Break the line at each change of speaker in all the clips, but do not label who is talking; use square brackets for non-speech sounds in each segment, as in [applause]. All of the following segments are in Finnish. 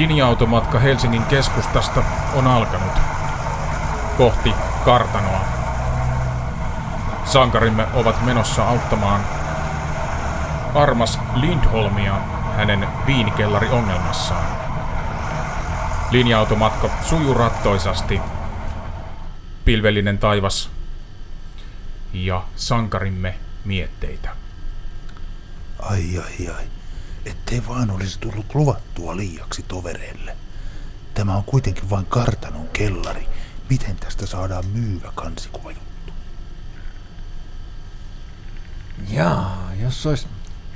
Linja-automatka Helsingin keskustasta on alkanut kohti kartanoa. Sankarimme ovat menossa auttamaan Armas Lindholmia hänen viinikellari-ongelmassaan. Linja-automatka sujuu rattoisasti. Pilvellinen taivas ja sankarimme mietteitä.
Ai ai ai, ettei vaan olisi tullut luvattua liiaksi tovereille. Tämä on kuitenkin vain kartanon kellari. Miten tästä saadaan myyvä kansikuvajuttu?
Jaa, jos olisi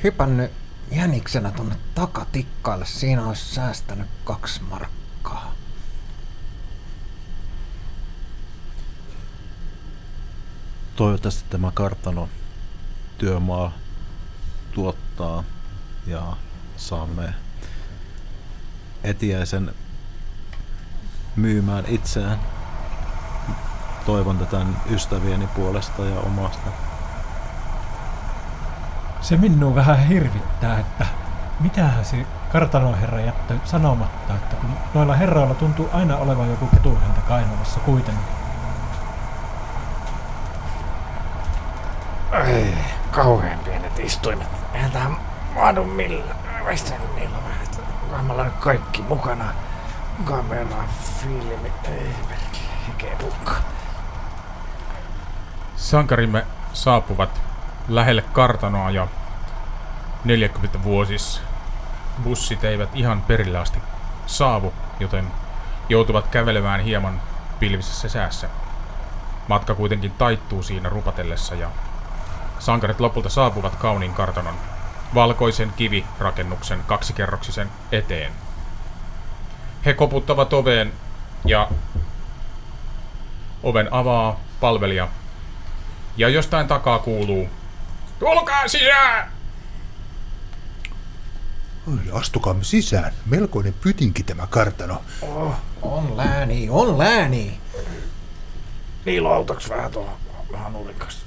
hypännyt jäniksenä tonne takatikkaille, siinä olisi säästänyt kaksi markkaa.
Toivottavasti tämä kartano työmaa tuottaa ja saamme etiäisen myymään itseään. Toivon tätä ystävieni puolesta ja omasta.
Se minua vähän hirvittää, että mitähän se kartanoherra jättää sanomatta, että kun noilla herroilla tuntuu aina olevan joku ketuhäntä kainalossa kuitenkin.
Ai, kauhean pienet istuimet. Eihän tähän maadu millään. Väistän niillä vähän, onkohan meillä kaikki mukana. Kamera, filmi, ei perkele, pukka.
Sankarimme saapuvat lähelle kartanoa ja 40 vuosissa bussit eivät ihan perille asti saavu, joten joutuvat kävelemään hieman pilvisessä säässä. Matka kuitenkin taittuu siinä rupatellessa ja sankarit lopulta saapuvat kauniin kartanon valkoisen kivirakennuksen kaksikerroksisen eteen. He koputtavat oveen ja oven avaa palvelija ja jostain takaa kuuluu Tulkaa sisään!
Oi, astukaamme sisään. Melkoinen pytinki tämä kartano.
Oh,
On lääni, on lääni.
Niilo autoks vähän tuohon hanurin kanssa.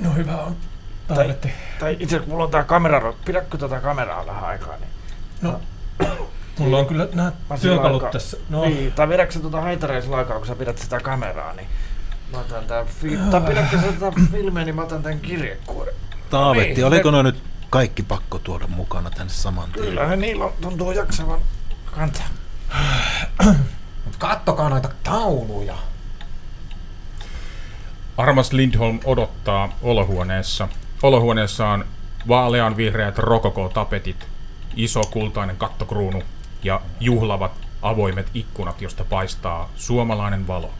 No hyvä on. Taivetti.
Tai itse asiassa kun mulla on tää kamera, pidätkö tätä kameraa vähän aikaa, niin...
No, [coughs] mulla on kyllä nämä työkalut
aikaa-
tässä. No,
Niin, tai vedätkö sä tuota haitaria sillä aikaa, kun sä pidät sitä kameraa, niin... Mä otan tää fi- tai pidätkö sä tätä filmiä, niin mä otan tän kirjekuoren.
Taavetti,
Niin,
oliko no nyt kaikki pakko tuoda mukana tänne saman tien?
Kyllähän niillä on- tuntuu jaksavan kantaa.
Mut kattokaa noita tauluja.
Armas Lindholm odottaa olohuoneessa. Olohuoneessa on vaalean vihreät rokoko-tapetit, iso kultainen kattokruunu ja juhlavat avoimet ikkunat, josta paistaa suomalainen valo.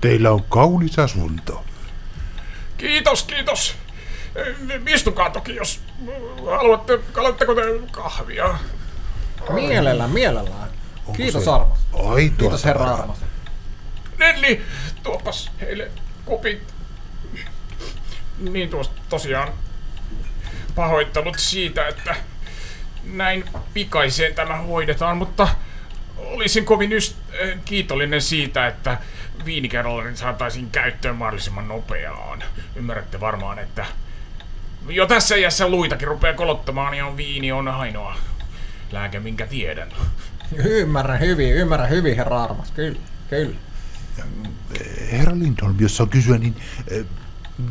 Teillä on kaunis asunto.
Kiitos, kiitos. Istukaa toki, jos haluatte. Haluatteko te kahvia?
Mielellään, mielellään.
Onko
Kiitos
se
Armas.
Aitoa
Kiitos herra? Armas.
Nelli, tuopas heille kupit. Niin tuossa tosiaan pahoittelut siitä, että näin pikaiseen tämä hoidetaan, mutta olisin kovin yst- äh, kiitollinen siitä, että viinikerrallerin saataisiin käyttöön mahdollisimman nopeaan. Ymmärrätte varmaan, että jo tässä iässä luitakin rupeaa kolottamaan ja on viini on ainoa lääke, minkä tiedän.
Ymmärrän hyvin, ymmärrän hyvin herra Armas. Kyllä, kyllä.
Herra Lindholm, jos saa kysyä, niin eh,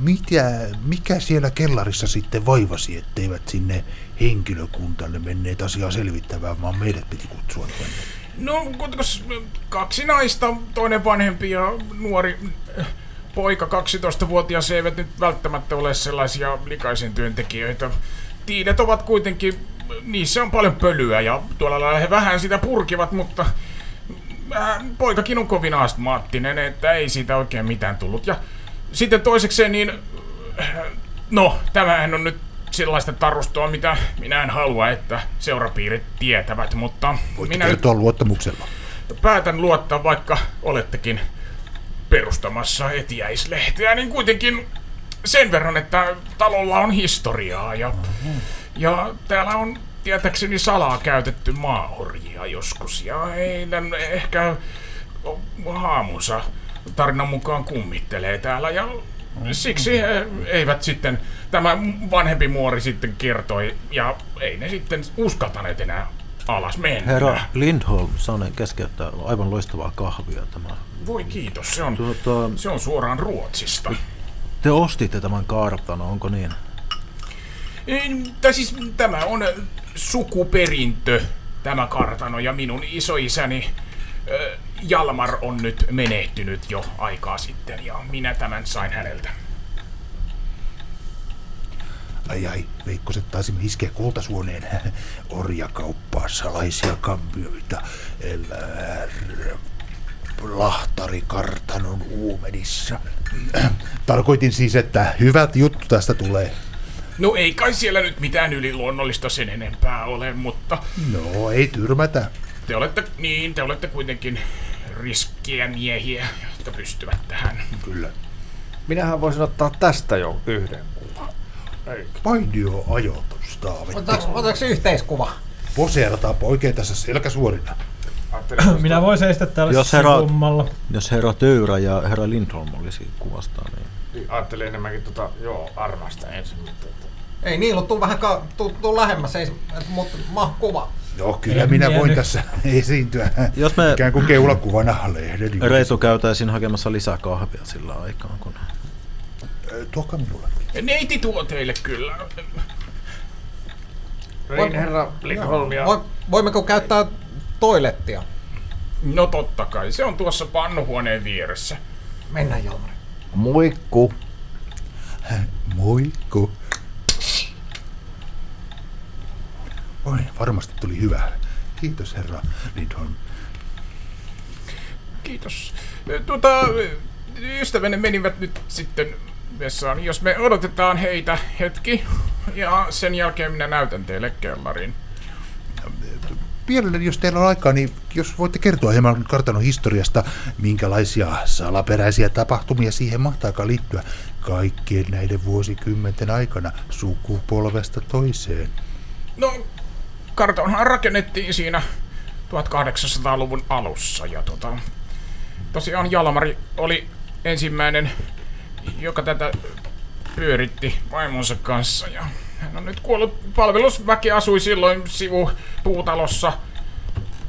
mitä, mikä siellä kellarissa sitten vaivasi, etteivät sinne henkilökuntalle menneet asiaa selvittämään, vaan meidät piti kutsua tänne?
No, kuitenkas kaksi naista, toinen vanhempi ja nuori äh, poika, 12-vuotias, eivät nyt välttämättä ole sellaisia likaisen työntekijöitä. Tiidet ovat kuitenkin, niissä on paljon pölyä ja tuolla lailla he vähän sitä purkivat, mutta äh, poikakin on kovin astmaattinen, että ei siitä oikein mitään tullut. Ja sitten toisekseen niin, no, tämähän on nyt sellaista tarustoa, mitä minä en halua, että seurapiirit tietävät, mutta
Voitte
minä
kertoa luottamuksella.
päätän luottaa, vaikka olettekin perustamassa etiäislehteä, niin kuitenkin sen verran, että talolla on historiaa ja, ja täällä on tietääkseni salaa käytetty maaorjia joskus ja heidän ehkä haamunsa tarinan mukaan kummittelee täällä ja siksi he eivät sitten, tämä vanhempi muori sitten kertoi, ja ei ne sitten uskaltaneet enää alas mennä.
Herra Lindholm, saanen keskeyttää aivan loistavaa kahvia tämä.
Voi kiitos, se on,
Tuota,
se on suoraan Ruotsista.
te ostitte tämän kartanon, onko niin?
Tai siis tämä on sukuperintö, tämä kartano, ja minun isoisäni Jalmar on nyt menehtynyt jo aikaa sitten, ja minä tämän sain häneltä.
Ai ai, Veikkoset taisimme iskeä kultasuoneen [laughs] orjakauppaa, salaisia kammioita, elää, lahtarikartanon uumenissa. [clears throat] Tarkoitin siis, että hyvät juttu tästä tulee.
No ei kai siellä nyt mitään yliluonnollista sen enempää ole, mutta
No, ei tyrmätä.
te olette, niin, te olette kuitenkin riskiä miehiä, jotka pystyvät tähän.
Kyllä.
Minähän voisin ottaa tästä jo yhden kuvan.
Mainio ajoitus, Taavetti.
Otaks, otaks yhteiskuva?
Poseerataanpa oikein tässä selkäsuorina. [clears throat]
Minä voin seistä täällä
Jos herra-
sivummalla.
Jos herra Töyrä ja herra Lindholm olisi kuvastaan, niin...
Ajattelin enemmänkin tota, joo, armasta ensin, mutta...
Ei Niilo, tuu vähän ka- tuu, tuu lähemmäs, ei, mutta mah kuva.
No kyllä
En
minä
minä
voin tässä [laughs] esiintyä
Jos me
ikään kuin keulakuvana lehden.
Reitu käytäisiin hakemassa lisää kahvia sillä aikaa, kun...
Tuokaa minulle.
Neiti tuo teille kyllä.
Rein herra Lindholm ja...
Voi, voimmeko käyttää toilettia?
No totta kai, se on tuossa pannuhuoneen vieressä.
Mennään Jalmari.
Muikku.
Moikku. Oi, varmasti tuli hyvä. Kiitos herra Lindholm.
Kiitos. Tuota, ystäväni menivät nyt sitten vessaan. Jos me odotetaan heitä hetki, ja sen jälkeen minä näytän teille kellarin.
Vielä, jos teillä on aikaa, niin jos voitte kertoa hieman kartanon historiasta, minkälaisia salaperäisiä tapahtumia siihen mahtaakaan liittyä kaikkien näiden vuosikymmenten aikana sukupolvesta toiseen.
No, kartonhan rakennettiin siinä 1800-luvun alussa, ja tota, tosiaan Jalmari oli ensimmäinen, joka tätä pyöritti vaimonsa kanssa, ja hän on nyt kuollut. Palvelusväki asui silloin sivupuutalossa,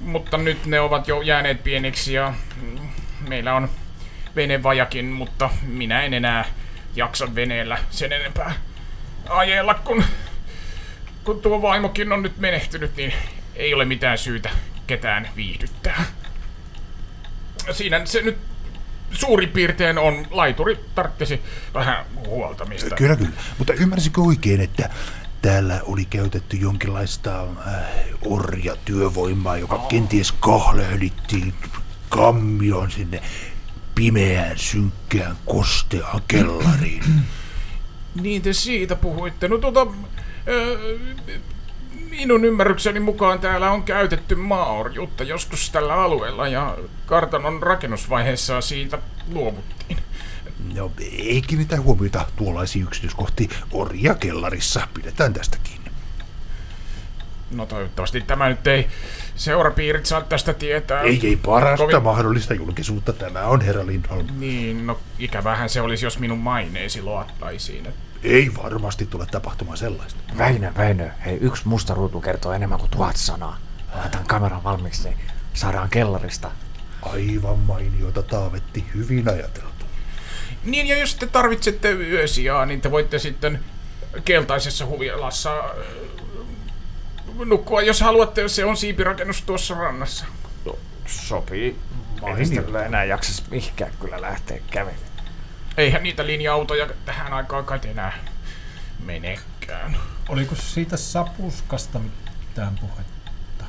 mutta nyt ne ovat jo jääneet pieniksi, ja mm, meillä on venevajakin, mutta minä en enää jaksa veneellä sen enempää ajella, kun kun tuo vaimokin on nyt menehtynyt, niin ei ole mitään syytä ketään viihdyttää. Siinä se nyt suurin piirtein on. Laituri tarttisi vähän huoltamista.
Kyllä, kyllä. Mutta ymmärsikö oikein, että täällä oli käytetty jonkinlaista äh, orjatyövoimaa, joka kenties kahlehdittiin kammion sinne pimeään, synkkään, kosteaan kellariin?
Niin te siitä puhuitte. No tota, ö, minun ymmärrykseni mukaan täällä on käytetty maaorjuutta joskus tällä alueella ja kartanon rakennusvaiheessa siitä luovuttiin.
No, ei kiinnitä huomiota tuollaisiin yksityiskohtiin. Orjakellarissa pidetään tästä kiinni.
No toivottavasti tämä nyt ei seurapiirit saa tästä tietää.
Ei, ei parasta
Kovin-
mahdollista julkisuutta. Tämä on herra Lindholm.
Niin, no ikävähän se olisi, jos minun maineesi loattaisiin. Et
Ei varmasti tule tapahtumaan sellaista.
Väinö, Väinö, hei yksi musta ruutu kertoo enemmän kuin tuhat sanaa. Laitan kameran valmiiksi, niin saadaan kellarista.
Aivan mainiota taavetti, hyvin ajateltu.
Niin, ja jos te tarvitsette yösijaa, niin te voitte sitten keltaisessa huvilassa äh, nukkua, jos haluatte. Se on siipirakennus tuossa rannassa.
Sopii. Ei tästä kyllä enää jaksas mihinkään kyllä lähteä kävelemään.
Eihän niitä linja-autoja tähän aikaan kai enää menekään.
Oliko siitä sapuskasta mitään puhetta?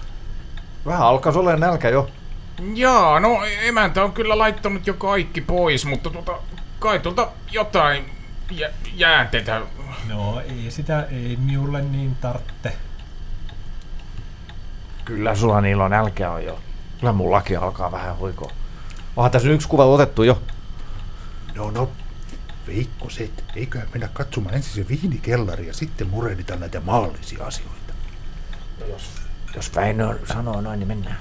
Vähän alkaa olla nälkä jo.
Jaa, no emäntä on kyllä laittanut jo kaikki pois, mutta tuota, kai tuolta jotain jä- jäätetä.
No ei sitä, ei miulle niin tartte.
Kyllä sulla niillä on nälkä on jo. Kyllä mullakin alkaa vähän huikoa. Onhan tässä yksi kuva otettu jo.
No, no, Veikkoset, eiköhän mennä katsomaan ensin se viinikellari ja sitten murehditaan näitä maallisia asioita.
Jos Väinö sanoo noin, niin mennään.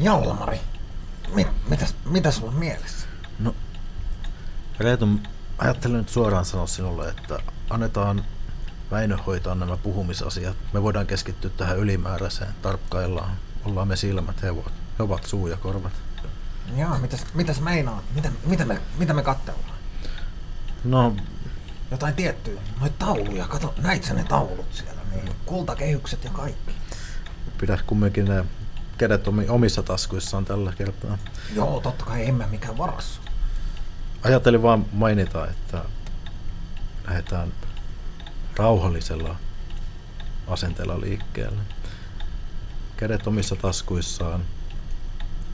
Jalmari, mit, mitäs, mitä sulla on mielessä?
Reetu, ajattelin nyt suoraan sanoa sinulle, että annetaan Väinö hoitaa nämä puhumisasiat. Me voidaan keskittyä tähän ylimääräiseen. Tarkkaillaan. Ollaan me silmät, he ovat, he ovat suu ja korvat.
Jaa, mitäs, mitäs meinaat? Mitä, mitä, me, mitä me katsellaan?
No,
Jotain tiettyä. Noita tauluja, kato, näit sä ne taulut siellä? Niin, kultakehykset ja kaikki.
pidä kumminkin ne kädet omi- omissa taskuissaan tällä kertaa.
Joo, totta kai emme mikään varassa.
Ajattelin vaan mainita, että lähdetään rauhallisella asenteella liikkeelle. Kädet omissa taskuissaan,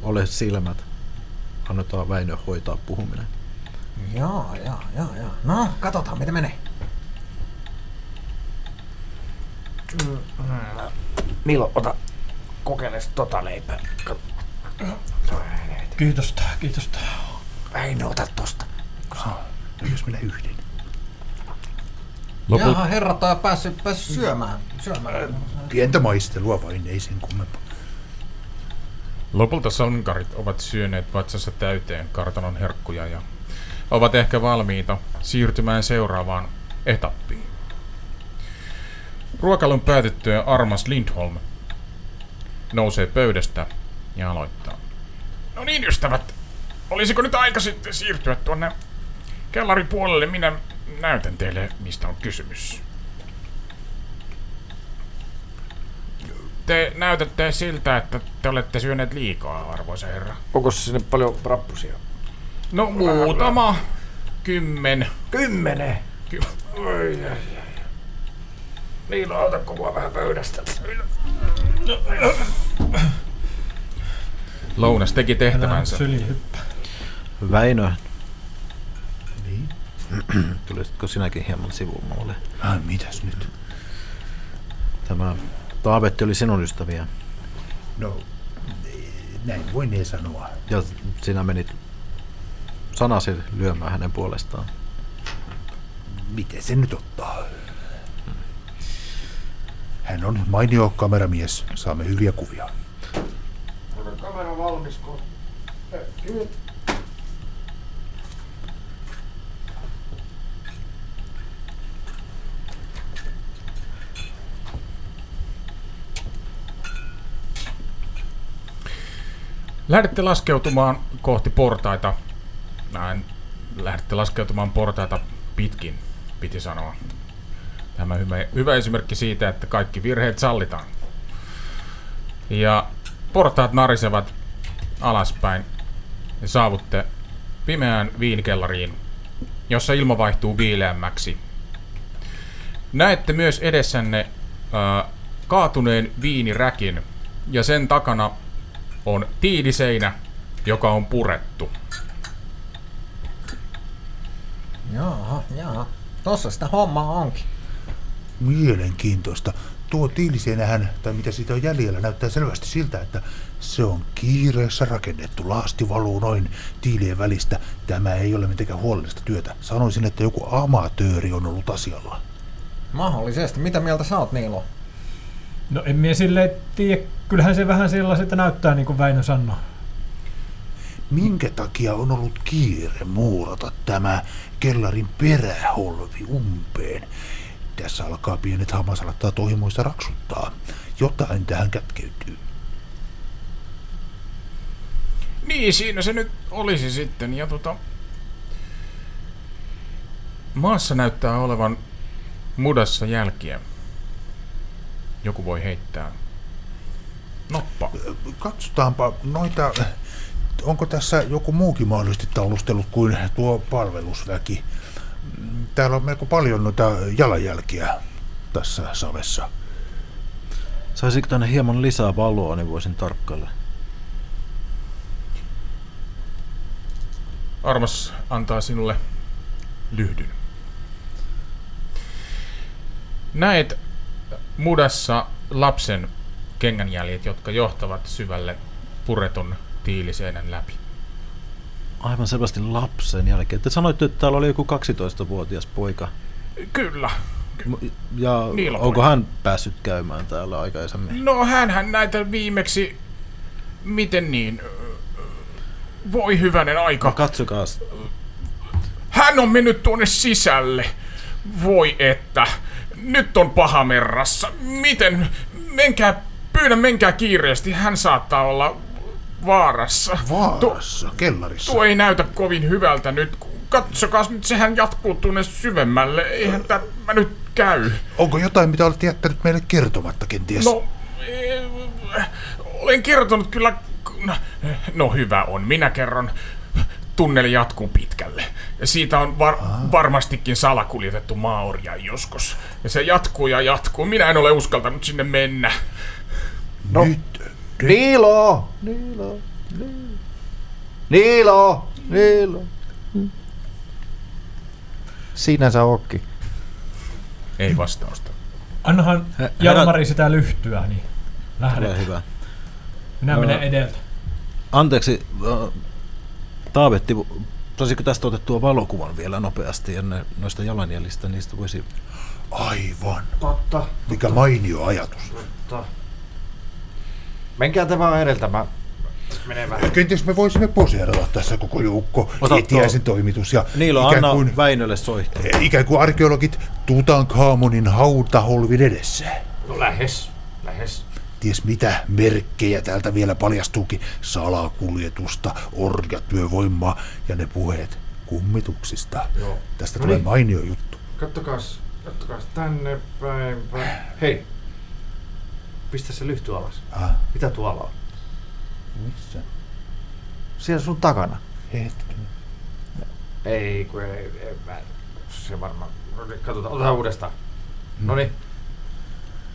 ole silmät, annetaan Väinö hoitaa puhuminen.
Jaa, jaa, jaa, jaa. No, katsotaan, miten menee.
Nilo, ota kokeile tota leipää.
Kiitosta, kiitosta.
Väinö, ota tosta.
No jos minä yhden.
Loput,
Jaha, herrat on päässyt, päässyt syömään. syömään.
Pientä maistelua vain, ei sen kummempaa.
Lopulta sankarit ovat syöneet vatsansa täyteen kartanon herkkuja ja ovat ehkä valmiita siirtymään seuraavaan etappiin. Ruokailun päätettyä Armas Lindholm nousee pöydästä ja aloittaa. No niin, ystävät. Olisiko nyt aika sitten siirtyä tuonne kellarin puolelle? Minä näytän teille, mistä on kysymys. Te näytätte siltä, että te olette syöneet liikaa, arvoisa herra.
Onko sinne paljon rappusia?
No muutama kymmen.
Kymmenen.
Ky-
Oi, ai, ai. Niilo, otatko mua vähän pöydästä?
Lounas teki tehtävänsä.
Väinö,
Niin? [clears throat]
tulisitko sinäkin hieman sivuun mulle?
Ai, mitäs nyt?
Tämä Taavetti oli sinun ystäviä
No, eh, näin voinee sanoa.
ja sinä menit sanasi lyömään hänen puolestaan.
Miten se nyt ottaa? Hän on mainio kameramies. Saamme hyviä kuvia.
On kamera valmis, kun...
Lähdette laskeutumaan kohti portaita. Näin. Lähdette laskeutumaan portaita pitkin, piti sanoa. Tämä hyvä, hyvä esimerkki siitä, että kaikki virheet sallitaan. Ja portaat narisevat alaspäin ja saavutte pimeään viinikellariin, jossa ilma vaihtuu viileämmäksi. Näette myös edessänne ää, kaatuneen viiniräkin ja sen takana on tiiliseinä, joka on purettu.
Jaa, jaa. Tossa sitä hommaa onkin.
Mielenkiintoista. Tuo tiiliseinähän, tai mitä siitä on jäljellä, näyttää selvästi siltä, että se on kiireessä rakennettu. Laasti valuu noin tiilien välistä. Tämä ei ole mitenkään huolellista työtä. Sanoisin, että joku amatööri on ollut asialla.
Mahdollisesti. Mitä mieltä sä oot, Niilo?
No en mie silleen tiedä. Kyllähän se vähän sellaiselta näyttää, niin kuin Väinö sanoi.
Minkä takia on ollut kiire muurata tämä kellarin peräholvi umpeen? Tässä alkaa pienet hammasalattaa tohimoista raksuttaa. Jotain tähän kätkeytyy.
Niin, siinä se nyt olisi sitten. Ja tota... Maassa näyttää olevan mudassa jälkiä. Joku voi heittää. Noppa.
Katsotaanpa noita... Onko tässä joku muukin mahdollisesti taulustellut kuin tuo palvelusväki? Täällä on melko paljon noita jalanjälkiä tässä savessa.
Saisiko tänne hieman lisää valoa, niin voisin tarkkailla.
Armas antaa sinulle lyhdyn. Näet mudassa lapsen kengänjäljet, jotka johtavat syvälle puretun tiiliseinän läpi.
Aivan selvästi lapsen jälkeen. Te sanoitte, että täällä oli joku 12-vuotias poika.
Kyllä.
Ja
Niillä
onko hän päässyt käymään täällä aikaisemmin?
No hänhän näitä viimeksi... Miten niin? Voi hyvänen aika.
No katsokaa.
Hän on mennyt tuonne sisälle. Voi että. Nyt on paha merrassa. Miten? Menkää, pyydän menkää kiireesti. Hän saattaa olla vaarassa.
Vaarassa, kellarissa.
Tuo ei näytä kovin hyvältä nyt. Katsokaa nyt, sehän jatkuu tuonne syvemmälle. Eihän tämä nyt käy.
Onko jotain, mitä olet jättänyt meille kertomatta kenties?
No, eh, olen kertonut kyllä... No hyvä on, minä kerron. Tunneli jatkuu pitkälle. Ja siitä on var- varmastikin salakuljetettu maaorja joskus. Ja se jatkuu ja jatkuu. Minä en ole uskaltanut sinne mennä.
no. Nyt, nyt
Niilo! Niilo! Niilo! Niilo! Siinä sä ootkin.
Ei vastausta.
Annahan
He-
Jalmari sitä lyhtyä, niin
Ole
lähdetään.
hyvä.
Minä menen edeltä.
Anteeksi, äh, Taavetti, saisiko tästä otettua valokuvan vielä nopeasti ennen noista jalanjäljistä, niistä voisi...
aivan.
Totta.
Mikä mainio ajatus.
Menkää te vaan edeltä, mä menen vähän.
Kenties me voisimme poseerata tässä koko joukko. Etiäisen toimitus ja
Niilo,
ikään
anna
kuin,
Väinölle soittaa.
ikään kuin arkeologit Tutankhamonin hautaholvin edessä.
No lähes. Lähes.
Ties mitä merkkejä täältä vielä paljastuukin. Salakuljetusta, orjatyövoimaa ja ne puheet kummituksista.
Joo.
Tästä
No
tulee
niin.
mainio juttu.
Kattokaas, kattokaas tänne päin. päin. Hei. Pistä se lyhty alas.
Ah,
Mitä tuolla on?
missä?
Siellä sun takana.
Hetki.
Ei, kun ei, ei mä, se varmaan. No niin, katsotaan, otetaan uudestaan. No niin.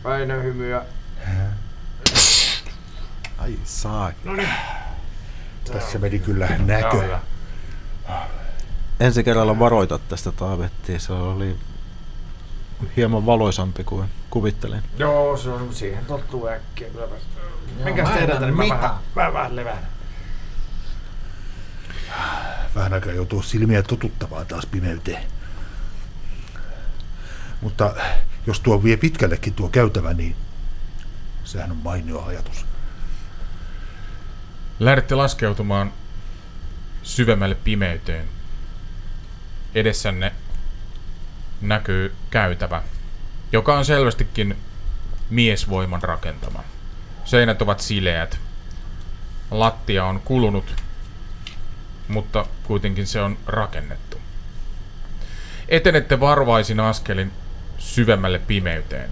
Väinö hymyä.
Ai saa.
No niin.
Tässä meni kyllä näkö.
Ensi kerralla varoita tästä Taavettia, se oli hieman valoisampi kuin kuvittelin.
Joo, se on, siihen tottuu äkkiä kyllä.
En
edeltä,
näe
niin mä vähän, mä vähän levään.
Vähän aikaa joutuu silmiä totuttamaan taas pimeyteen. Mutta jos tuo vie pitkällekin tuo käytävä, niin sehän on mainio ajatus.
Lähdette laskeutumaan syvemmälle pimeyteen. Edessänne näkyy käytävä, joka on selvästikin miesvoiman rakentama. Seinät ovat sileät. Lattia on kulunut, mutta kuitenkin se on rakennettu. Etenette varovaisin askelin syvemmälle pimeyteen.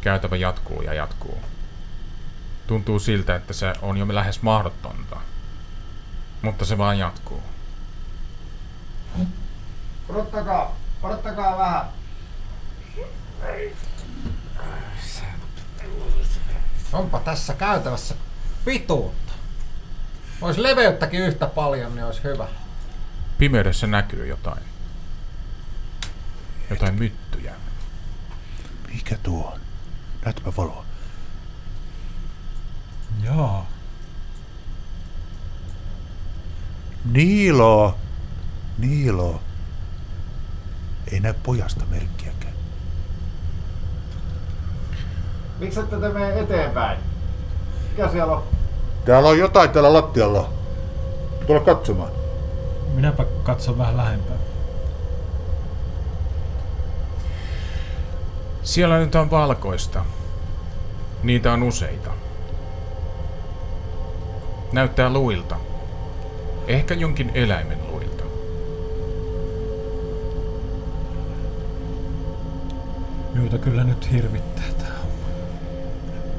Käytävä jatkuu ja jatkuu. Tuntuu siltä, että se on jo lähes mahdotonta. Mutta se vaan jatkuu.
Odottakaa, odottakaa vähän.
Onpa tässä käytävässä pituutta. Ois leveyttäkin yhtä paljon, niin olisi hyvä.
Pimeydessä näkyy jotain. Jotain myttyjä.
Mikä tuo on? Näytäpä valoa.
Joo.
Niilo! Niilo! Ei näy pojasta merkkiäkään.
Miksi ette te mene eteenpäin? Mikä siellä on?
Täällä on jotain täällä lattialla. Tule katsomaan.
Minäpä katson vähän lähempää.
Siellä nyt on valkoista. Niitä on useita. Näyttää luilta. Ehkä jonkin eläimen luilta.
Juuta kyllä nyt hirvittää tää.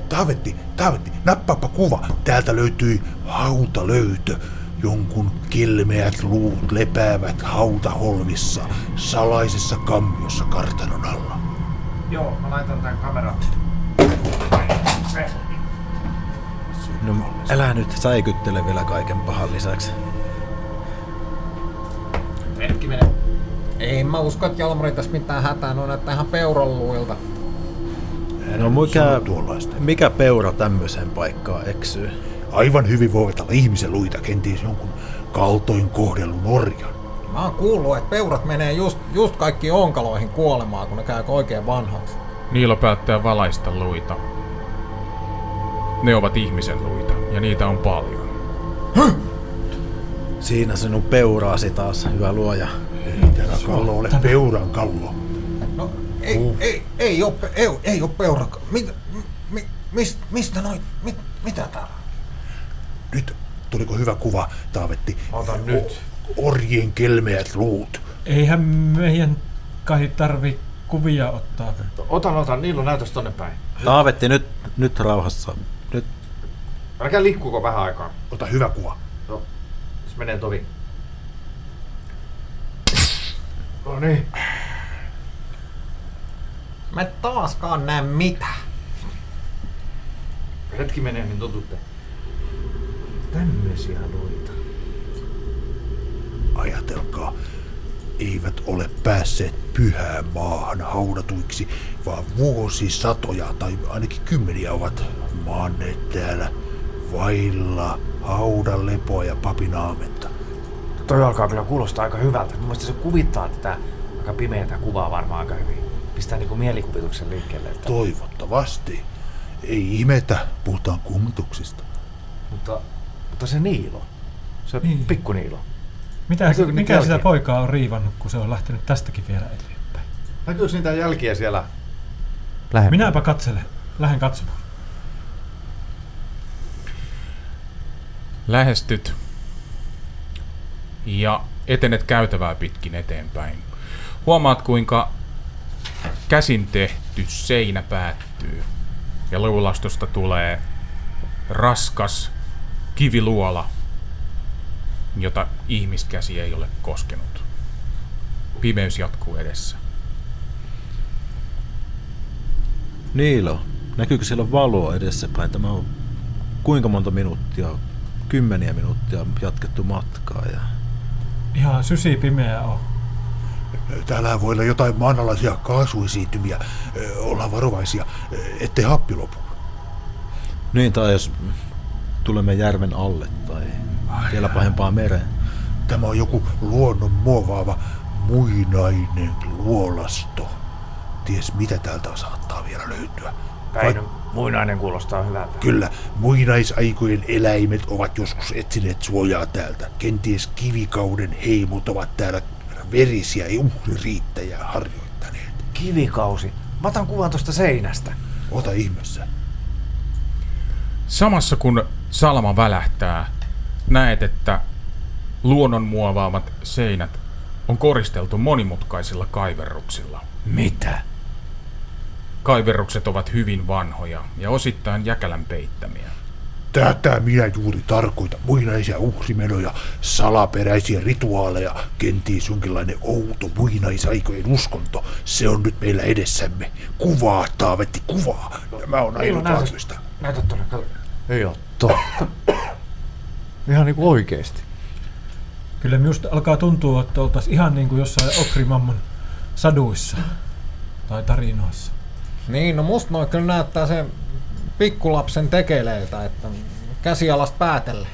Taavetti, Taavetti, nappaappa kuva. Täältä löytyi hautalöytö. Jonkun kilmeät luut lepäävät hautaholvissa, salaisessa kammiossa kartanon alla.
Joo, mä laitan tän kameran.
No, älä nyt säikyttele vielä kaiken pahan lisäksi.
Merkki menee.
Ei mä usko, että Jalmari tässä mitään hätää, no näyttää ihan peuranluilta.
No mikä, mikä peura tämmöiseen paikkaan eksyy?
Aivan hyvin voivat olla ihmisen luita, kenties jonkun kaltoin kohdellun orjan.
Mä oon kuullut, että peurat menee just, just kaikki onkaloihin kuolemaan, kun ne käy oikein vanhaksi.
Niilo päättää valaista luita. Ne ovat ihmisen luita, ja niitä on paljon.
Siinä sinun peuraasi taas, hyvä luoja.
Ei täällä kallo ole peuran kallo.
No, ei, ei, ei, ole, ei, ei ole peura. Mit, mi, mist, mistä noin, mit, mitä täällä?
Nyt tuliko hyvä kuva, Taavetti?
Ota nyt.
Orjien kelmeät luut.
Eihän meidän kai tarvi kuvia ottaa.
Otan, otan. Niilo näytös tonne päin.
Taavetti nyt, nyt rauhassa.
Älkää liikkuuko vähän aikaa.
Ota hyvä kuva.
No, se menee tovi. No niin.
Mä et taaskaan näe mitä.
Hetki menee, niin totutte. Tämmöisiä luita.
Ajatelkaa, eivät ole päässeet pyhään maahan haudatuiksi, vaan vuosisatoja tai ainakin kymmeniä ovat maanneet täällä vailla haudan lepoa ja papin aamenta.
Toi alkaa kyllä kuulostaa aika hyvältä. Mun mielestä se kuvittaa tätä aika pimeätä kuvaa varmaan aika hyvin. Pistää niinku mielikuvituksen liikkeelle. Että...
Toivottavasti. Ei ihmetä, puhutaan kummutuksista.
Mutta, mutta se Niilo. Se
Niin.
niin. pikku Niilo.
Mitä,
niitä
mikä sitä
jälkiä?
poikaa on riivannut, kun se on lähtenyt tästäkin vielä eteenpäin?
Näkyykö niitä jälkiä siellä? Lähempänä.
Minäpä katselen. Lähden katsomaan.
Lähestyt ja etenet käytävää pitkin eteenpäin. Huomaat, kuinka käsin tehty seinä päättyy ja luulastosta tulee raskas kiviluola, jota ihmiskäsi ei ole koskenut. Pimeys jatkuu edessä.
Niilo, näkyykö siellä valoa edessäpäin? Tämä on kuinka monta minuuttia, kymmeniä minuuttia jatkettu matkaa. Ja...
Ihan sysi pimeä on.
Täällä voi olla jotain maanalaisia kaasuesiintymiä. Ollaan varovaisia, ettei happi lopu.
Niin, tai jos tulemme järven alle tai vielä pahempaa mereen.
Tämä on joku luonnon muovaava muinainen luolasto. Ties mitä täältä saattaa vielä löytyä.
Päin muinainen kuulostaa hyvältä.
Kyllä, muinaisaikojen eläimet ovat joskus etsineet suojaa täältä. Kenties kivikauden heimot ovat täällä verisiä uhririittäjää harjoittaneet.
Kivikausi. Mä otan kuvan tuosta seinästä.
Ota ihmeessä.
Samassa kun salama välähtää, näet, että luonnon muovaamat seinät on koristeltu monimutkaisilla kaiverruksilla.
Mitä?
Kaiverrukset ovat hyvin vanhoja ja osittain jäkälän peittämiä.
Tätä minä juuri tarkoitan. Muinaisia uhrimenoja, salaperäisiä rituaaleja, kenties jonkinlainen outo muinaisaikojen uskonto. Se on nyt meillä edessämme. Kuvaa, Taavetti, kuvaa. Tämä on ainutlaatuista.
Näytä tuonne. Ei oo totta. Ihan niinku oikeesti.
Kyllä minusta alkaa tuntua, että oltaisiin ihan niin kuin jossain Okrimammon saduissa tai tarinoissa.
Niin, no musta noin kyllä näyttää sen pikkulapsen tekeleiltä, että käsialasta päätelle.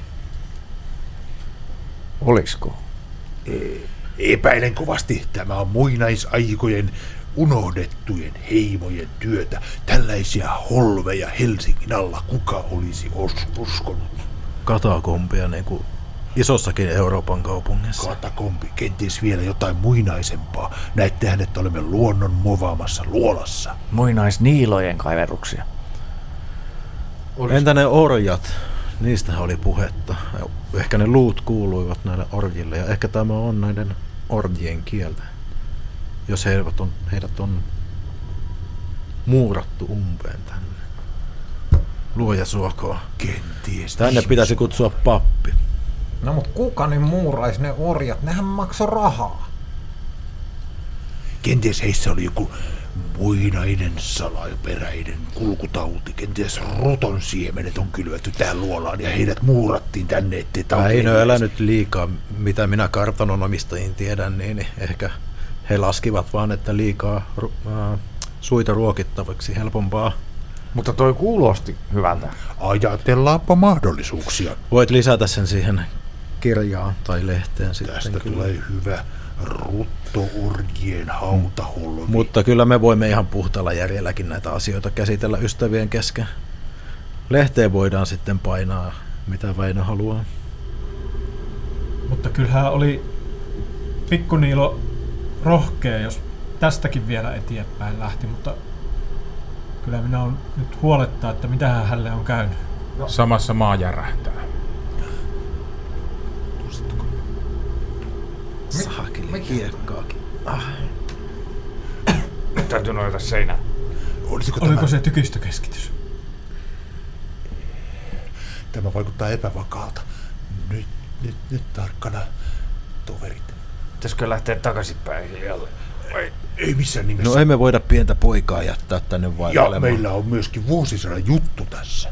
Olisko?
Epäilen kovasti. Tämä on muinaisaikojen unohdettujen heimojen työtä. Tällaisia holveja Helsingin alla kuka olisi os- uskonut?
Katakompia niin kuin isossakin Euroopan kaupungissa.
Katakompi, kenties vielä jotain muinaisempaa. Näettehän, että olemme luonnon muovaamassa luolassa.
Muinaisniilojen kaiverruksia.
Entä ne orjat? Niistähän oli puhetta. Ehkä ne luut kuuluivat näille orjille ja ehkä tämä on näiden orjien kieltä. Jos heidät on, heidät on muurattu umpeen tänne. Luoja suokoa.
Kenties.
Tänne
ihmis-
pitäisi kutsua pappi.
No mut kuka niin muurais ne orjat? Nehän maksoi rahaa.
Kenties heissä oli joku muinainen salaperäinen kulkutauti. Kenties roton siemenet on kylvetty tähän luolaan ja heidät muurattiin tänne, ettei tauti
älä nyt liikaa, mitä minä kartanon omistajiin tiedän, niin ehkä he laskivat vaan, että liikaa ää, suita ruokittavaksi helpompaa.
Mutta toi kuulosti hyvältä.
Ajatellaanpa mahdollisuuksia.
Voit lisätä sen siihen kirjaan tai lehteen sitten.
Tästä
kyllä.
tulee hyvä ruttoorjien hautaholvi.
Mutta kyllä me voimme ihan puhtaalla järjelläkin näitä asioita käsitellä ystävien kesken. Lehteen voidaan sitten painaa, mitä Väinö haluaa.
Mutta kyllähän oli pikkuniilo rohkea, jos tästäkin vielä eteenpäin lähti, mutta kyllä minä on nyt huolettaa, että mitähän hänelle on käynyt.
Samassa maa järähtää.
Saakeli kiekkaakin.
Nyt [coughs] täytyy nojata seinään.
Olisiko
Oliko
tämä,
se tykistökeskitys?
tämä vaikuttaa epävakaalta. Nyt, nyt, nyt tarkkana, toverit.
Pitäisikö lähteä takaisinpäin hiljalle? Vai
Ei missään nimessä.
No emme voida pientä poikaa jättää tänne
ja
vaivailemaan.
meillä on myöskin vuosisadan juttu tässä.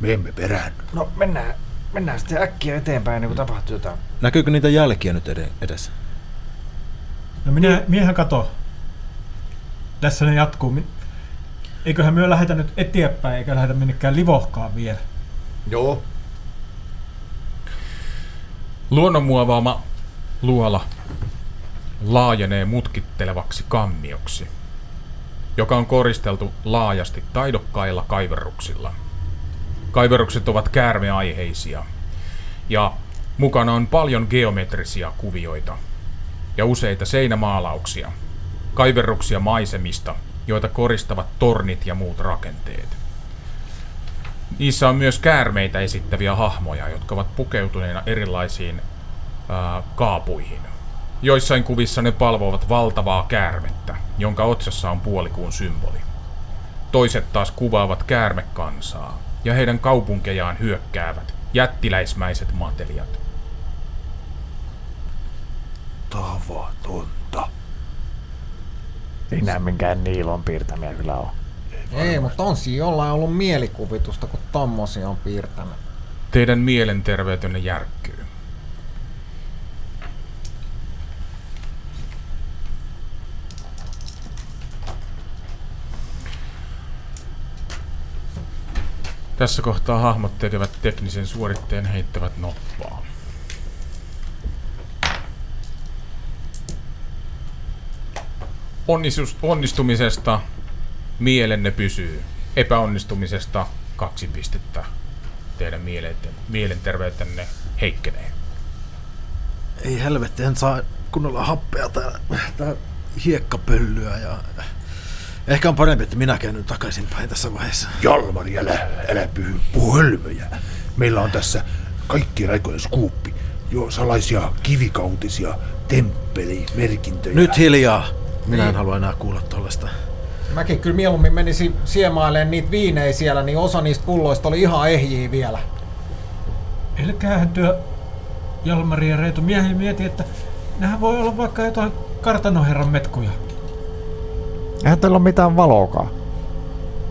Me emme peräänny.
No mennään, mennään sitten äkkiä eteenpäin ennen kuin tapahtuu jotain.
Näkyykö niitä jälkiä nyt ed- edessä?
No minä, miehän kato. Tässä ne jatkuu. Eiköhän myö lähetä nyt eteenpäin, eikä lähetä minnekään livohkaan vielä.
Joo.
Luonnonmuovaama luola laajenee mutkittelevaksi kammioksi, joka on koristeltu laajasti taidokkailla kaiverruksilla. Kaiverrukset ovat käärmeaiheisia ja mukana on paljon geometrisia kuvioita ja useita seinämaalauksia, kaiverruksia maisemista, joita koristavat tornit ja muut rakenteet. Niissä on myös käärmeitä esittäviä hahmoja, jotka ovat pukeutuneina erilaisiin ää, kaapuihin. Joissain kuvissa ne palvovat valtavaa käärmettä, jonka otsassa on puolikuun symboli. Toiset taas kuvaavat käärmekansaa, ja heidän kaupunkejaan hyökkäävät jättiläismäiset matelijat.
Tavatonta.
Ei nää minkään Niilon piirtämiä kyllä on.
Ei, mutta on siinä jollain ollut mielikuvitusta, kun tommosia on piirtänyt.
Teidän mielenterveytenne järkkyy. Tässä kohtaa hahmot tekevät teknisen suoritteen heittävät noppaa. Onnistus, onnistumisesta mielenne pysyy. Epäonnistumisesta kaksi pistettä. Teidän mielenten, mielenterveytenne heikkenee.
Ei helvetti, en saa kunnolla happea täällä. Tää hiekkapöllyä ja... Ehkä on parempi, että minä käännyn takaisinpäin tässä vaiheessa.
Jalmari, älä, älä puhu, puhu hölmöjä. Meillä on tässä kaikkien aikojen skuuppi. Jo salaisia kivikautisia temppelimerkintöjä.
Nyt hiljaa! Minä en halua enää kuulla tollasta.
Mäkin kyllä mieluummin menisin siemailemaan niitä viinejä siellä, niin osa niistä pulloista oli ihan ehjiä vielä.
Älkäähän työ Jalmari ja Reetu miehiä mieti, että nehän voi olla vaikka jotain kartanoherran metkuja.
Eihän teillä ole mitään valoakaan.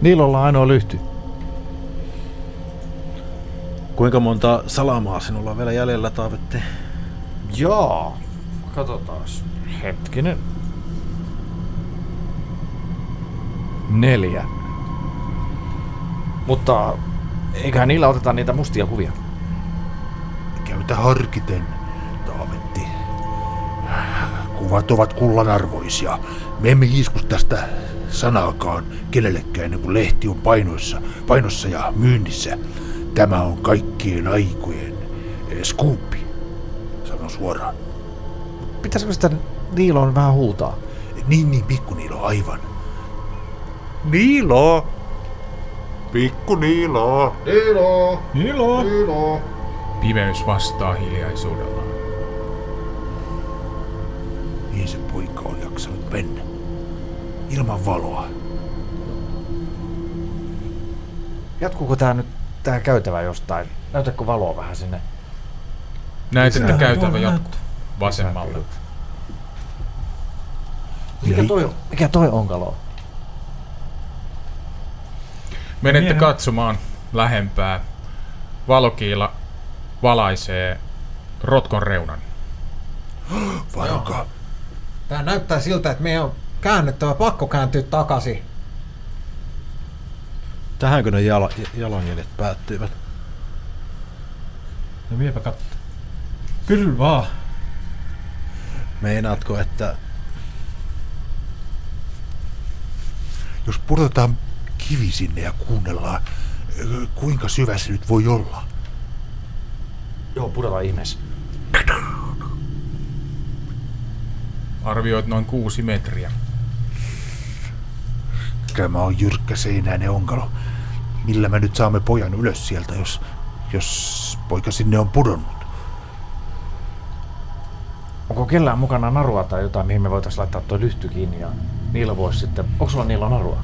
Niilolla on ainoa lyhty.
Kuinka monta salamaa sinulla on vielä jäljellä, Taavetti?
Joo. Katsotaas. Hetkinen. Neljä. Mutta eiköhän niillä oteta niitä mustia kuvia.
Käytä harkiten, Taavetti. Kuvat ovat kullanarvoisia. Me emme hiisku tästä sanaakaan kenellekään ennen kuin lehti on painoissa, painossa ja myynnissä. Tämä on kaikkien aikojen skuuppi. Sanon suoraan.
Pitäisikö sitä Niilon vähän huutaa?
Niin, niin, pikku Niilo, aivan. Niilo! Pikku Niilo! Niilo!
Ilo!
Niilo!
Pimeys vastaa hiljaisuudella.
Niin se poika on jaksanut mennä. Ilman valoa.
Jatkuuko tää nyt tää käytävä jostain? Näytäkö valoa vähän sinne?
Näet, että käytävä jatkuu vasemmalle.
Mikä toi, mikä toi on kalo?
Menette
Miehän-
katsomaan lähempää. Valokiila valaisee rotkon reunan. [gasps]
Varokaa.
Tää näyttää siltä, että meidän on käännettävä pakko kääntyä takaisin.
Tähänkö ne jala, jalanjäljet päättyivät?
No miepä katso. Kyllä vaan.
Meinaatko, että
Jos pudotetaan kivi sinne ja kuunnellaan, kuinka syvä se nyt voi olla.
Joo, pudota ihmeessä.
Arvioit noin kuusi metriä.
Tämä on jyrkkä seinäinen onkalo. Millä me nyt saamme pojan ylös sieltä, jos, jos poika sinne on pudonnut?
Onko kellään mukana narua tai jotain, mihin me voitaisiin laittaa tuo lyhty kiinni ja Niilo voisi sitten... Onko sulla Niilo narua?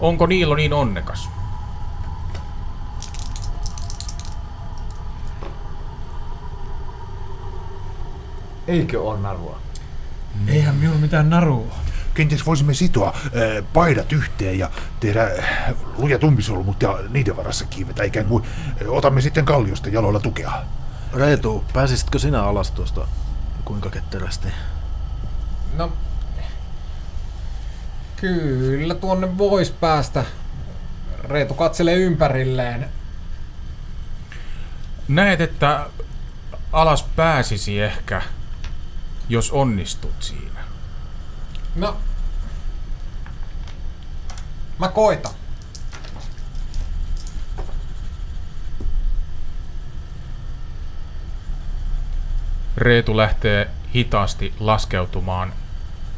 Onko Niilo niin onnekas?
Eikö ole narua?
Eihän minulla mitään narua.
Kenties voisimme sitoa äh, paidat yhteen ja tehdä äh, lujat umpisolmut ja niiden varassa kiivetä ikään kuin äh, otamme sitten kalliosta jaloilla tukea.
Reetu, pääsisitkö sinä alas tuosta kuinka ketterästi?
No, kyllä tuonne vois päästä. Reetu katselee ympärilleen.
Näet, että alas pääsisi ehkä, jos onnistut siinä.
No, mä koitan.
Reetu lähtee hitaasti laskeutumaan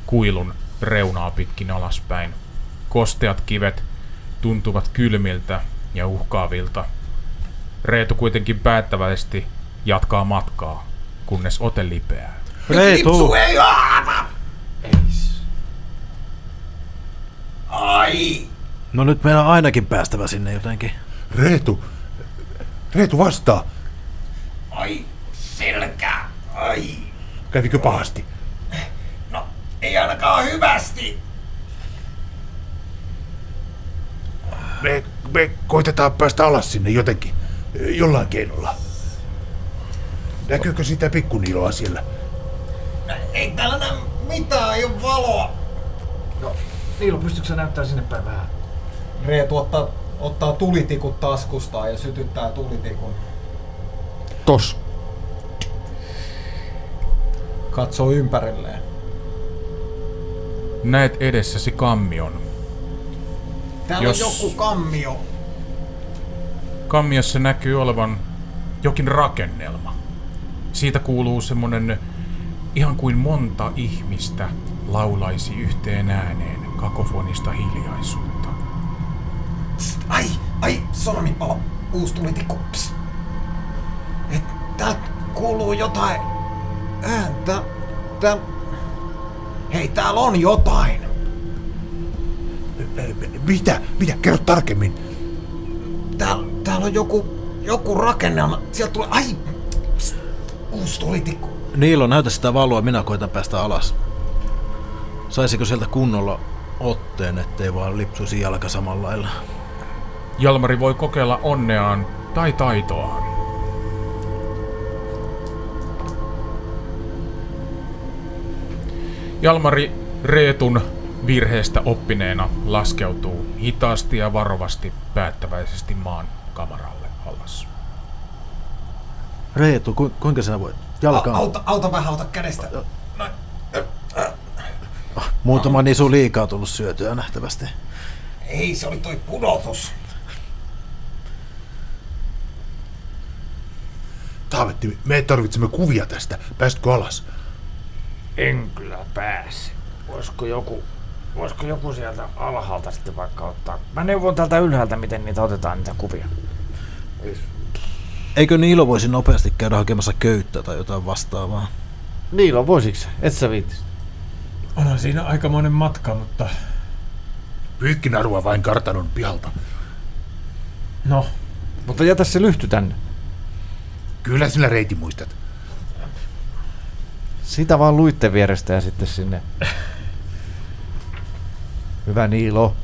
kuilun reunaa pitkin alaspäin. Kosteat kivet tuntuvat kylmiltä ja uhkaavilta. Reetu kuitenkin päättäväisesti jatkaa matkaa, kunnes ote lipeää.
Reetu! No nyt meidän on ainakin päästävä sinne jotenkin.
Reetu, Reetu vastaa.
Ai, selkää. Ai.
Kävikö pahasti?
No, ei ainakaan hyvästi.
Me, me koitetaan päästä alas sinne jotenkin, jollain keinolla. Näkyykö sitä pikkuniiloa siellä?
Ei täällä näy mitään, ei ole valoa.
Niilo, pystytkö sä näyttää sinne päin vähän?
Reetu ottaa, ottaa tulitikut taskustaan ja sytyttää tulitikun.
Tos.
Katsoo ympärilleen.
Näet edessäsi kammion.
Täällä
Jos-
on joku kammio.
Kammiossa näkyy olevan jokin rakennelma. Siitä kuuluu semmonen ihan kuin monta ihmistä laulaisi yhteen ääneen kakofonista hiljaisuutta.
Psst, ai, ai, sormipalo. Uusi tulitikku. Psst. Et, täältä kuuluu jotain ääntä. Tää... Hei, täällä on jotain.
Mitä? Mitä? Kerro tarkemmin.
Täällä, täällä on joku, joku rakennelma. Sieltä tulee... Ai! Uusi tulitikku.
Niilo, näytä sitä valoa, minä koitan päästä alas. Saisiko sieltä kunnolla otteen, ettei vaan lipsuisi jalka samalla lailla?
Jalmari voi kokeilla onneaan tai taitoaan. Jalmari Reetun virheestä oppineena laskeutuu hitaasti ja varovasti päättäväisesti maan kamaralle alas.
Reetu, ku, kuinka sinä voit?
A,
Jalkaan.
auta, auta vähän, auta kädestä. Noin.
Muutama nisu liikaa tullut syötyä nähtävästi.
Ei, se oli toi pudotus.
Taavetti, me tarvitsemme kuvia tästä. Päästkö alas?
En kyllä pääse. Voisiko joku, voisiko joku sieltä alhaalta sitten vaikka ottaa? Mä neuvon täältä ylhäältä, miten niitä otetaan, niitä kuvia.
Eikö Niilo voisi nopeasti käydä hakemassa köyttä tai jotain vastaavaa?
Niilo, voisitko sä? Et sä viittis.
Onhan siinä aikamoinen matka, mutta
Pyykkinarua vain kartanon pihalta.
no,
Mutta jätä se lyhty tänne.
Kyllä sinä reiti muistat.
Sitä vaan luitte vierestä ja sitten sinne. Hyvä Niilo.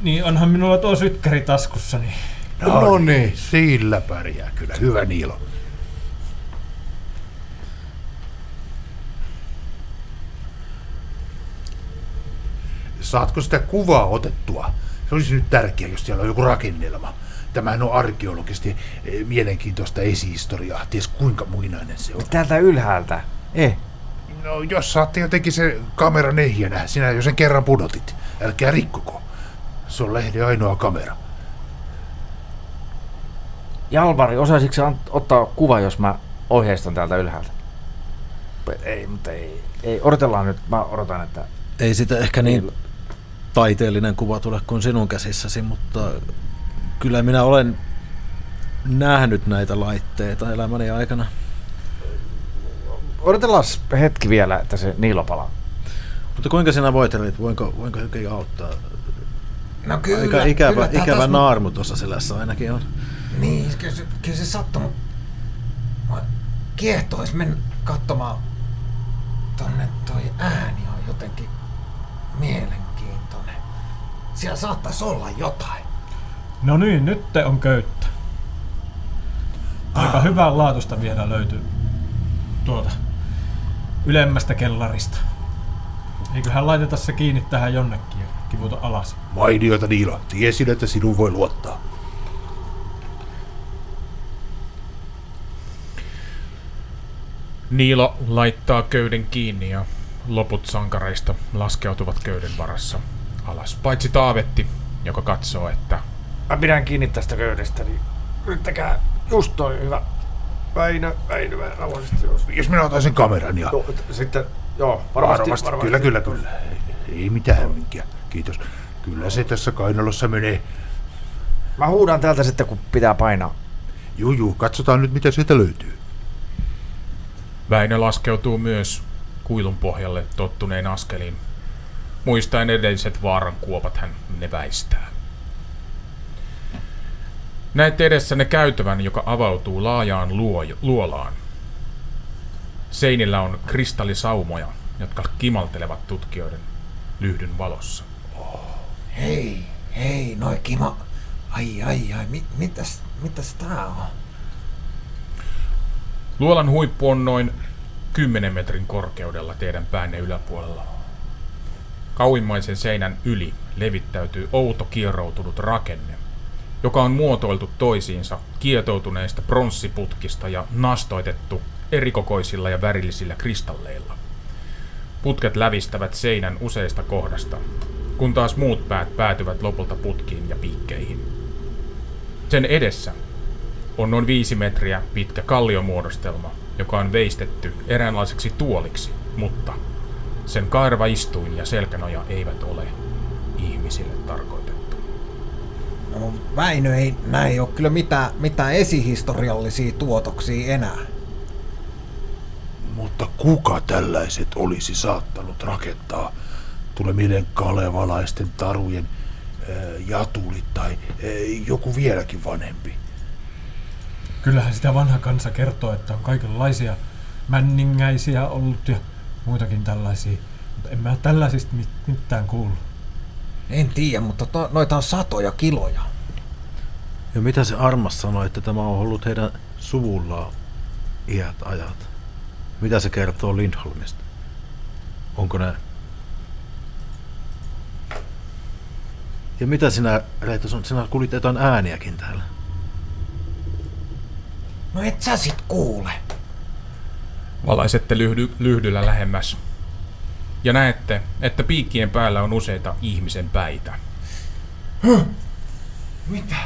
niin onhan minulla tuo sytkäri taskussani.
No niin. Sillä pärjää kyllä. Hyvä Niilo. Saatko sitä kuvaa otettua? Se olisi nyt tärkeää, jos siellä on joku rakennelma. Tämähän on arkeologisesti eh, mielenkiintoista esihistoriaa. Ties kuinka muinainen se on.
Täältä ylhäältä. Eh.
No, jos saatte jotenkin se kameran ehjänä, sinä jo sen kerran pudotit. Älkää rikkoko. Se on lehden ainoa kamera.
Jalmari, osaisitko ottaa kuva, jos mä ohjeistan täältä ylhäältä?
Ei, mutta ei. Ei, odotellaan nyt. Mä odotan, että...
Ei sitä ehkä niin taiteellinen kuva tule kuin sinun käsissäsi, mutta kyllä minä olen nähnyt näitä laitteita elämäni aikana.
Odotellaan hetki vielä, että se Niilo palaa.
Mutta kuinka sinä voitelit? Voinko, voinko jokin auttaa?
No kyllä,
Aika ikävä,
kyllä
ikävä
taas-
naarmu tuossa selässä ainakin on.
Niin, kyllä se, kyllä se sattui. mut Mua kiehtois mennä katsomaan tonne toi ääni on jotenkin mielenkiintoinen. Siellä saattaisi olla jotain.
No niin, nyt te on köyttä. Aika hyvää laatusta vielä löytyy tuota ylemmästä kellarista. Eiköhän laiteta se kiinni tähän jonnekin ja kivuta alas.
Mainiota Niilo, tiesin, että sinun voi luottaa.
Niilo laittaa köyden kiinni ja loput sankareista laskeutuvat köyden varassa alas. Paitsi Taavetti, joka katsoo, että
Mä pidän kiinni tästä köydestä, niin yrittäkää just toi hyvä. Väinö, Väinö, Väinö, rauhallisesti jos.
Jos minä otan sen kameran ja...
Joo, et- sitten, joo, varmasti,
Varovasti.
varmasti.
Kyllä, kyllä, kyllä. Ei mitään hämminkiä. Kiitos. Kyllä se tässä kainalossa menee.
Mä huudan täältä sitten, kun pitää painaa.
Juu, juu, katsotaan nyt mitä sieltä löytyy.
Väinö laskeutuu myös kuilun pohjalle tottuneen askelin. Muistaen edelliset vaaran kuopat hän ne väistää. Näette edessänne käytävän, joka avautuu laajaan luo- luolaan. Seinillä on kristallisaumoja, jotka kimaltelevat tutkijoiden lyhdyn valossa.
Hei, hei, noi kima... Ai, ai, ai, mi, mitäs, mitäs tää on?
Luolan huippu on noin 10 metrin korkeudella teidän päänne yläpuolella. Kauimmaisen seinän yli levittäytyy outo kieroutunut rakenne, joka on muotoiltu toisiinsa kietoutuneista pronssiputkista ja nastoitettu erikokoisilla ja värillisillä kristalleilla. Putket lävistävät seinän useista kohdasta, kun taas muut päät päätyvät lopulta putkiin ja piikkeihin. Sen edessä on noin viisi metriä pitkä kalliomuodostelma, joka on veistetty eräänlaiseksi tuoliksi, mutta sen kairava istuin ja selkänoja eivät ole ihmisille tarkoitettu.
No, Väinö ei, näin ei ole kyllä mitään, mitään esihistoriallisia tuotoksia enää.
Mutta kuka tällaiset olisi saattanut rakentaa? Tulee mieleen kalevalaisten tarujen äh, jatulit tai äh, joku vieläkin vanhempi.
Kyllähän sitä vanha kansa kertoo, että on kaikenlaisia männingäisiä ollut ja muitakin tällaisia. Mutta en mä tällaisista mit- mitään kuullut.
En tiedä, mutta to, noita on satoja kiloja.
Ja mitä se Armas sanoi, että tämä on ollut heidän suvullaan iät ajat? Mitä se kertoo Lindholmista? Onko ne... Ja mitä sinä, Reetta, sinä kuulit jotain ääniäkin täällä?
No et sä sit kuule.
Valaisette lyhdy, lyhdyllä lähemmäs ja näette, että piikkien päällä on useita ihmisen päitä.
Mitä?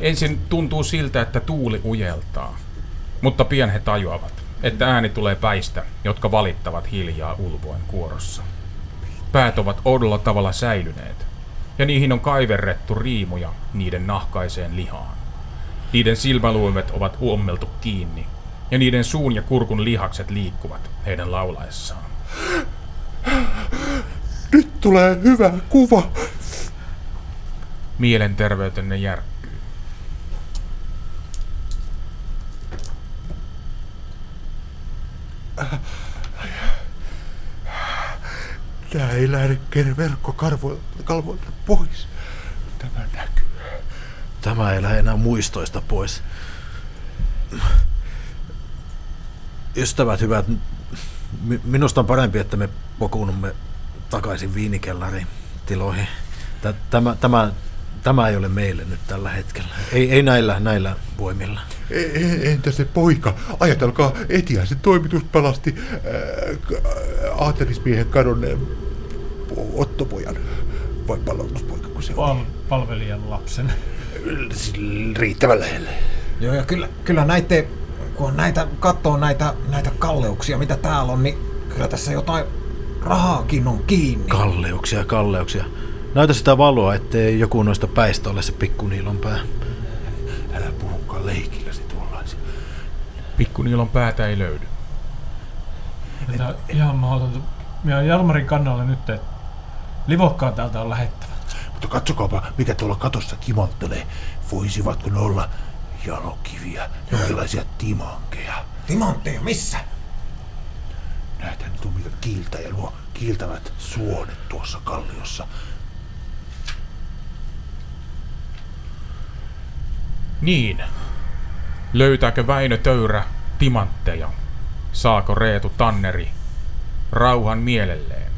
Ensin tuntuu siltä, että tuuli ujeltaa, mutta pian he tajuavat, että ääni tulee päistä, jotka valittavat hiljaa ulvoen kuorossa. Päät ovat oudolla tavalla säilyneet, ja niihin on kaiverrettu riimuja niiden nahkaiseen lihaan. Niiden silmäluomet ovat uommeltu kiinni, ja niiden suun ja kurkun lihakset liikkuvat heidän laulaessaan.
Nyt tulee hyvä kuva.
Mielenterveytenne järkkyy.
Tää ei lähde verkkokarvoilta kalvoilta pois. Tämä näkyy.
Tämä ei lähde enää muistoista pois. Ystävät hyvät, mi- minusta on parempi, että me pokuunumme takaisin viinikellariin tiloihin. Tä- Tämä, tämä, tämä ei ole meille nyt tällä hetkellä. Ei, ei näillä, näillä voimilla.
E- e- entä se poika? Ajatelkaa, Etiäisen toimitus pelasti äh, k- aatelismiehen kadonneen Ottopojan. Vai palautuspoika, kun se on
Pal- palvelijan lapsen.
riittävän lähelle.
Joo, ja kyllä, kyllä näiden kun on näitä, katsoo näitä, näitä kalleuksia, mitä täällä on, niin kyllä tässä jotain rahaakin on kiinni.
Kalleuksia, kalleuksia. Näytä sitä valoa, ettei joku noista päistä ole se pikkuniilon pää.
Älä puhukaan leikilläsi tuollaisia.
Pikkuniilon päätä ei löydy.
Tätä ihan mahdotonta. Minä olen Jalmarin kannalla nyt, että livokkaan täältä on lähettävä.
Mutta katsokaapa, mikä tuolla katossa kimottelee. Voisivatko ne olla jalokiviä, jonkinlaisia timankeja?
Timantteja, missä?
Näethän nyt on mikä kiiltä ja nuo kiiltävät suonet tuossa kalliossa.
Niin. Löytääkö Väinö Töyrä timantteja? Saako Reetu Tanneri rauhan mielelleen?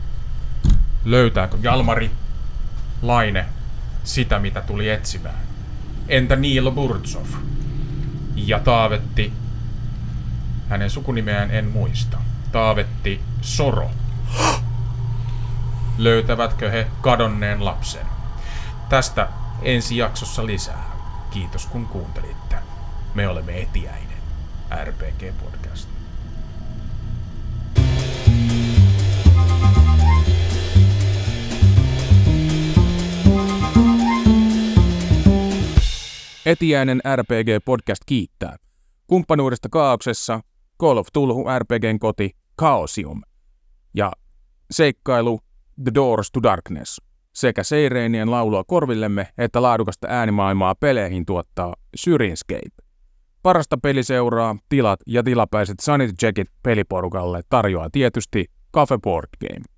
Löytääkö Jalmari Laine sitä, mitä tuli etsimään? Entä Niilo Burtsov? Ja Taavetti, hänen sukunimeään en muista. Taavetti Soro. [gasps] Löytävätkö he kadonneen lapsen? Tästä ensi jaksossa lisää. Kiitos kun kuuntelitte. Me olemme Etiäinen, RPG Podcast. Etiäinen RPG Podcast kiittää. Kumppanuudesta kaauksessa Call of Tulhu RPGn koti Chaosium ja seikkailu The Doors to Darkness sekä seireinien laulua korvillemme että laadukasta äänimaailmaa peleihin tuottaa Syrinscape. Parasta peliseuraa, tilat ja tilapäiset sanity checkit peliporukalle tarjoaa tietysti Cafe Board Game.